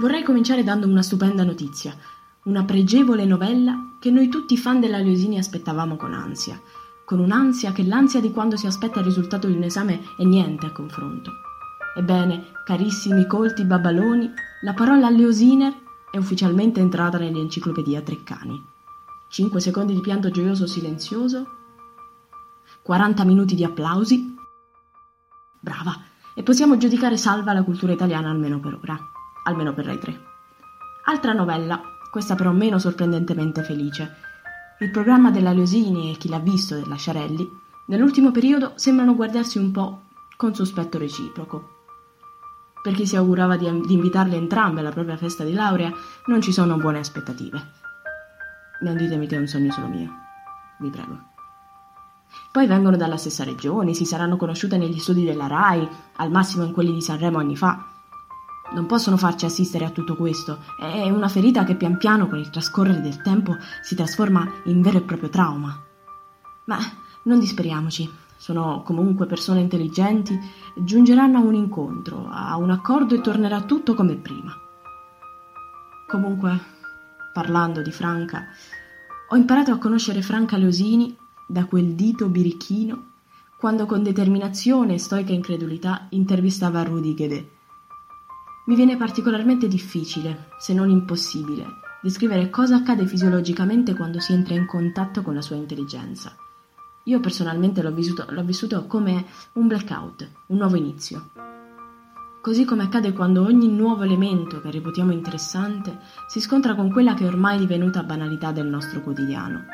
Vorrei cominciare dando una stupenda notizia, una pregevole novella che noi tutti fan della Leosini aspettavamo con ansia, con un'ansia che l'ansia di quando si aspetta il risultato di un esame è niente a confronto. Ebbene, carissimi colti babaloni, la parola Leosiner è ufficialmente entrata nell'enciclopedia Treccani. 5 secondi di pianto gioioso silenzioso, 40 minuti di applausi. Brava, e possiamo giudicare salva la cultura italiana almeno per ora almeno per Rai 3. Altra novella, questa però meno sorprendentemente felice. Il programma della Leosini e chi l'ha visto della Sciarelli, nell'ultimo periodo sembrano guardarsi un po' con sospetto reciproco. Per chi si augurava di, di invitarle entrambe alla propria festa di laurea, non ci sono buone aspettative. Non ditemi che è un sogno solo mio, vi prego. Poi vengono dalla stessa regione, si saranno conosciute negli studi della RAI, al massimo in quelli di Sanremo anni fa, non possono farci assistere a tutto questo. È una ferita che pian piano, con il trascorrere del tempo, si trasforma in vero e proprio trauma. Ma non disperiamoci. Sono comunque persone intelligenti, giungeranno a un incontro, a un accordo e tornerà tutto come prima. Comunque, parlando di Franca, ho imparato a conoscere Franca Leosini da quel dito birichino quando con determinazione e stoica incredulità intervistava Rudy Guedet mi viene particolarmente difficile, se non impossibile, descrivere cosa accade fisiologicamente quando si entra in contatto con la sua intelligenza. Io personalmente l'ho vissuto, l'ho vissuto come un blackout, un nuovo inizio. Così come accade quando ogni nuovo elemento che reputiamo interessante si scontra con quella che è ormai divenuta banalità del nostro quotidiano.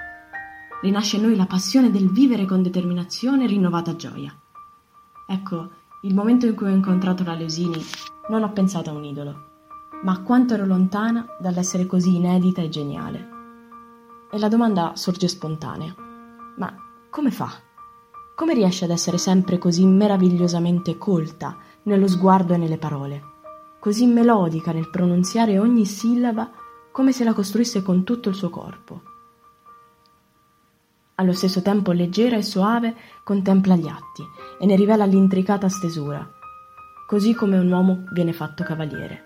Rinasce in noi la passione del vivere con determinazione e rinnovata gioia. Ecco, il momento in cui ho incontrato la Leusini non ho pensato a un idolo, ma a quanto ero lontana dall'essere così inedita e geniale. E la domanda sorge spontanea. Ma come fa? Come riesce ad essere sempre così meravigliosamente colta nello sguardo e nelle parole? Così melodica nel pronunziare ogni sillaba come se la costruisse con tutto il suo corpo. Allo stesso tempo leggera e soave contempla gli atti e ne rivela l'intricata stesura, così come un uomo viene fatto cavaliere.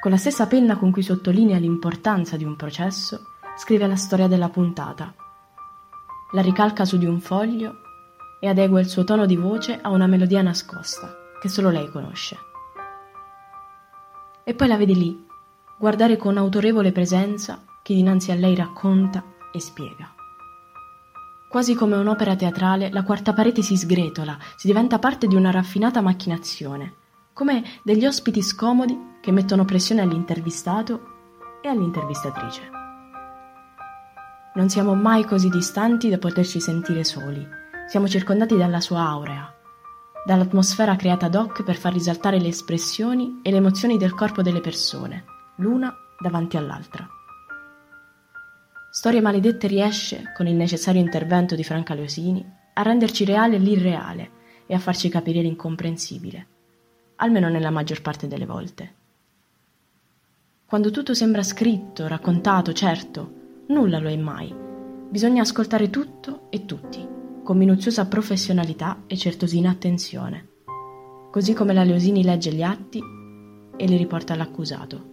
Con la stessa penna con cui sottolinea l'importanza di un processo, scrive la storia della puntata. La ricalca su di un foglio e adegua il suo tono di voce a una melodia nascosta che solo lei conosce. E poi la vede lì, guardare con autorevole presenza chi dinanzi a lei racconta e spiega. Quasi come un'opera teatrale, la quarta parete si sgretola, si diventa parte di una raffinata macchinazione, come degli ospiti scomodi che mettono pressione all'intervistato e all'intervistatrice. Non siamo mai così distanti da poterci sentire soli. Siamo circondati dalla sua aurea, dall'atmosfera creata ad hoc per far risaltare le espressioni e le emozioni del corpo delle persone, l'una davanti all'altra. Storie Maledette riesce, con il necessario intervento di Franca Leosini, a renderci reale l'irreale e a farci capire l'incomprensibile, almeno nella maggior parte delle volte. Quando tutto sembra scritto, raccontato, certo, nulla lo è mai. Bisogna ascoltare tutto e tutti, con minuziosa professionalità e certosina attenzione, così come la Leosini legge gli atti e li riporta all'accusato.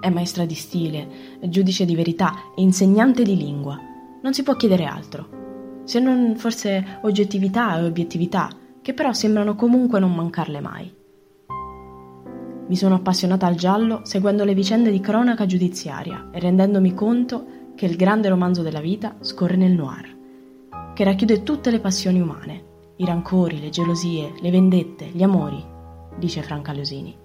È maestra di stile, giudice di verità e insegnante di lingua. Non si può chiedere altro. Se non forse oggettività e obiettività, che però sembrano comunque non mancarle mai. Mi sono appassionata al giallo seguendo le vicende di cronaca giudiziaria e rendendomi conto che il grande romanzo della vita scorre nel noir, che racchiude tutte le passioni umane, i rancori, le gelosie, le vendette, gli amori, dice Franca Leosini.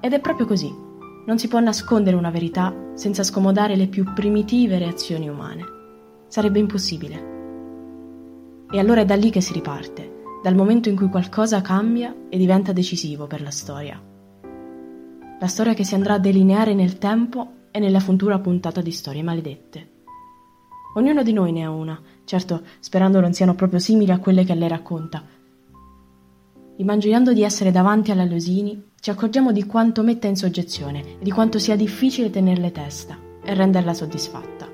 Ed è proprio così. Non si può nascondere una verità senza scomodare le più primitive reazioni umane. Sarebbe impossibile. E allora è da lì che si riparte, dal momento in cui qualcosa cambia e diventa decisivo per la storia. la storia che si andrà a delineare nel tempo e nella futura puntata di Storie Maledette. Ognuno di noi ne ha una, certo sperando non siano proprio simili a quelle che lei racconta. Immaginando di essere davanti alla Losini, ci accorgiamo di quanto metta in soggezione e di quanto sia difficile tenerle testa e renderla soddisfatta.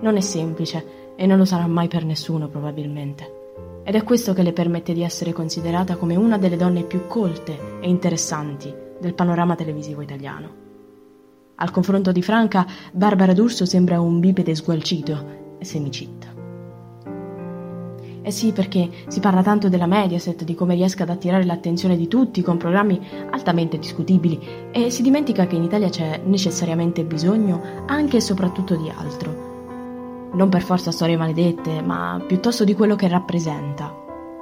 Non è semplice e non lo sarà mai per nessuno probabilmente. Ed è questo che le permette di essere considerata come una delle donne più colte e interessanti del panorama televisivo italiano. Al confronto di Franca, Barbara D'Urso sembra un bipede sgualcito e semicitta. Eh sì, perché si parla tanto della Mediaset, di come riesca ad attirare l'attenzione di tutti con programmi altamente discutibili e si dimentica che in Italia c'è necessariamente bisogno anche e soprattutto di altro. Non per forza storie maledette, ma piuttosto di quello che rappresenta.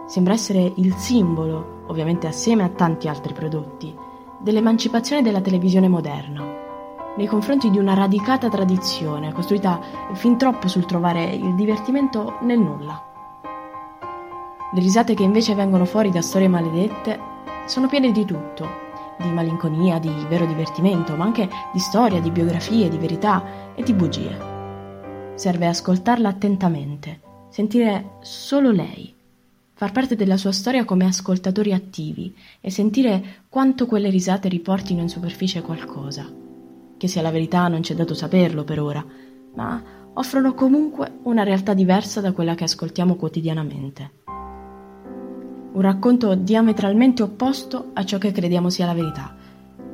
Sembra essere il simbolo, ovviamente assieme a tanti altri prodotti, dell'emancipazione della televisione moderna, nei confronti di una radicata tradizione costruita fin troppo sul trovare il divertimento nel nulla. Le risate che invece vengono fuori da storie maledette sono piene di tutto, di malinconia, di vero divertimento, ma anche di storia, di biografie, di verità e di bugie. Serve ascoltarla attentamente, sentire solo lei, far parte della sua storia come ascoltatori attivi e sentire quanto quelle risate riportino in superficie qualcosa. Che sia la verità non c'è dato saperlo per ora, ma offrono comunque una realtà diversa da quella che ascoltiamo quotidianamente un racconto diametralmente opposto a ciò che crediamo sia la verità.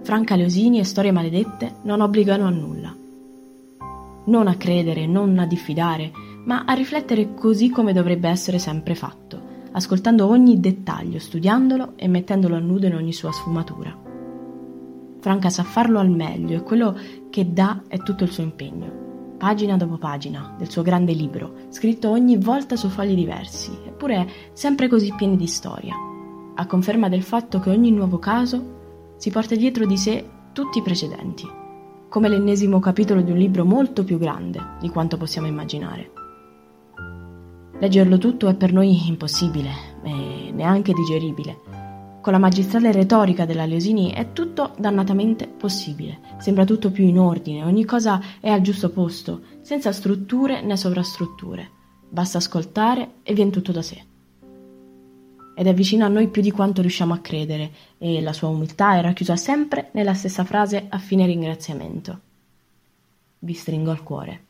Franca Leosini e Storie maledette non obbligano a nulla. Non a credere, non a diffidare, ma a riflettere così come dovrebbe essere sempre fatto, ascoltando ogni dettaglio, studiandolo e mettendolo a nudo in ogni sua sfumatura. Franca sa farlo al meglio e quello che dà è tutto il suo impegno pagina dopo pagina, del suo grande libro, scritto ogni volta su fogli diversi, eppure sempre così pieni di storia, a conferma del fatto che ogni nuovo caso si porta dietro di sé tutti i precedenti, come l'ennesimo capitolo di un libro molto più grande di quanto possiamo immaginare. Leggerlo tutto è per noi impossibile e neanche digeribile, con la magistrale retorica della Leosini è tutto dannatamente possibile. Sembra tutto più in ordine, ogni cosa è al giusto posto, senza strutture né sovrastrutture. Basta ascoltare e viene tutto da sé. Ed è vicino a noi più di quanto riusciamo a credere, e la sua umiltà è racchiusa sempre nella stessa frase a fine ringraziamento. Vi stringo al cuore.